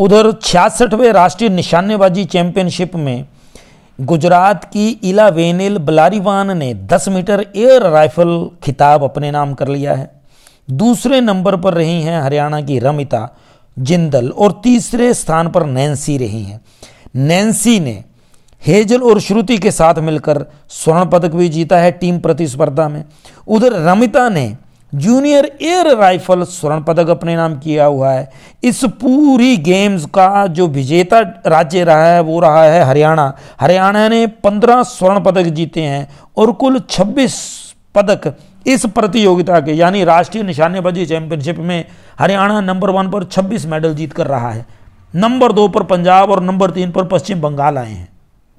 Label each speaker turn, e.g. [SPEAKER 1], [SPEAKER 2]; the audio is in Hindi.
[SPEAKER 1] उधर छियासठवें राष्ट्रीय निशानेबाजी चैंपियनशिप में गुजरात की इला वेनिल बलारीवान ने 10 मीटर एयर राइफल खिताब अपने नाम कर लिया है। दूसरे नंबर पर रही हैं हरियाणा की रमिता, जिंदल और तीसरे स्थान पर नैन्सी रही हैं। नैन्सी ने हेजल और श्रुति के साथ मिलकर स्वर्ण पदक भी जीता है टीम प्रतिस्पर्धा में। उधर रमिता ने जूनियर एयर राइफल स्वर्ण पदक अपने नाम किया हुआ है। इस पूरी गेम्स का जो विजेता राज्य रहा है, वो रहा है हरियाणा। हरियाणा ने 15 स्वर्ण पदक जीते हैं और कुल 26 पदक इस प्रतियोगिता के, यानी राष्ट्रीय निशानेबाजी चैंपियनशिप में हरियाणा नंबर वन पर 26 मेडल जीत कर रहा है। नंबर दो पर पंजाब और नंबर तीन पर पश्चिम बंगाल आए हैं।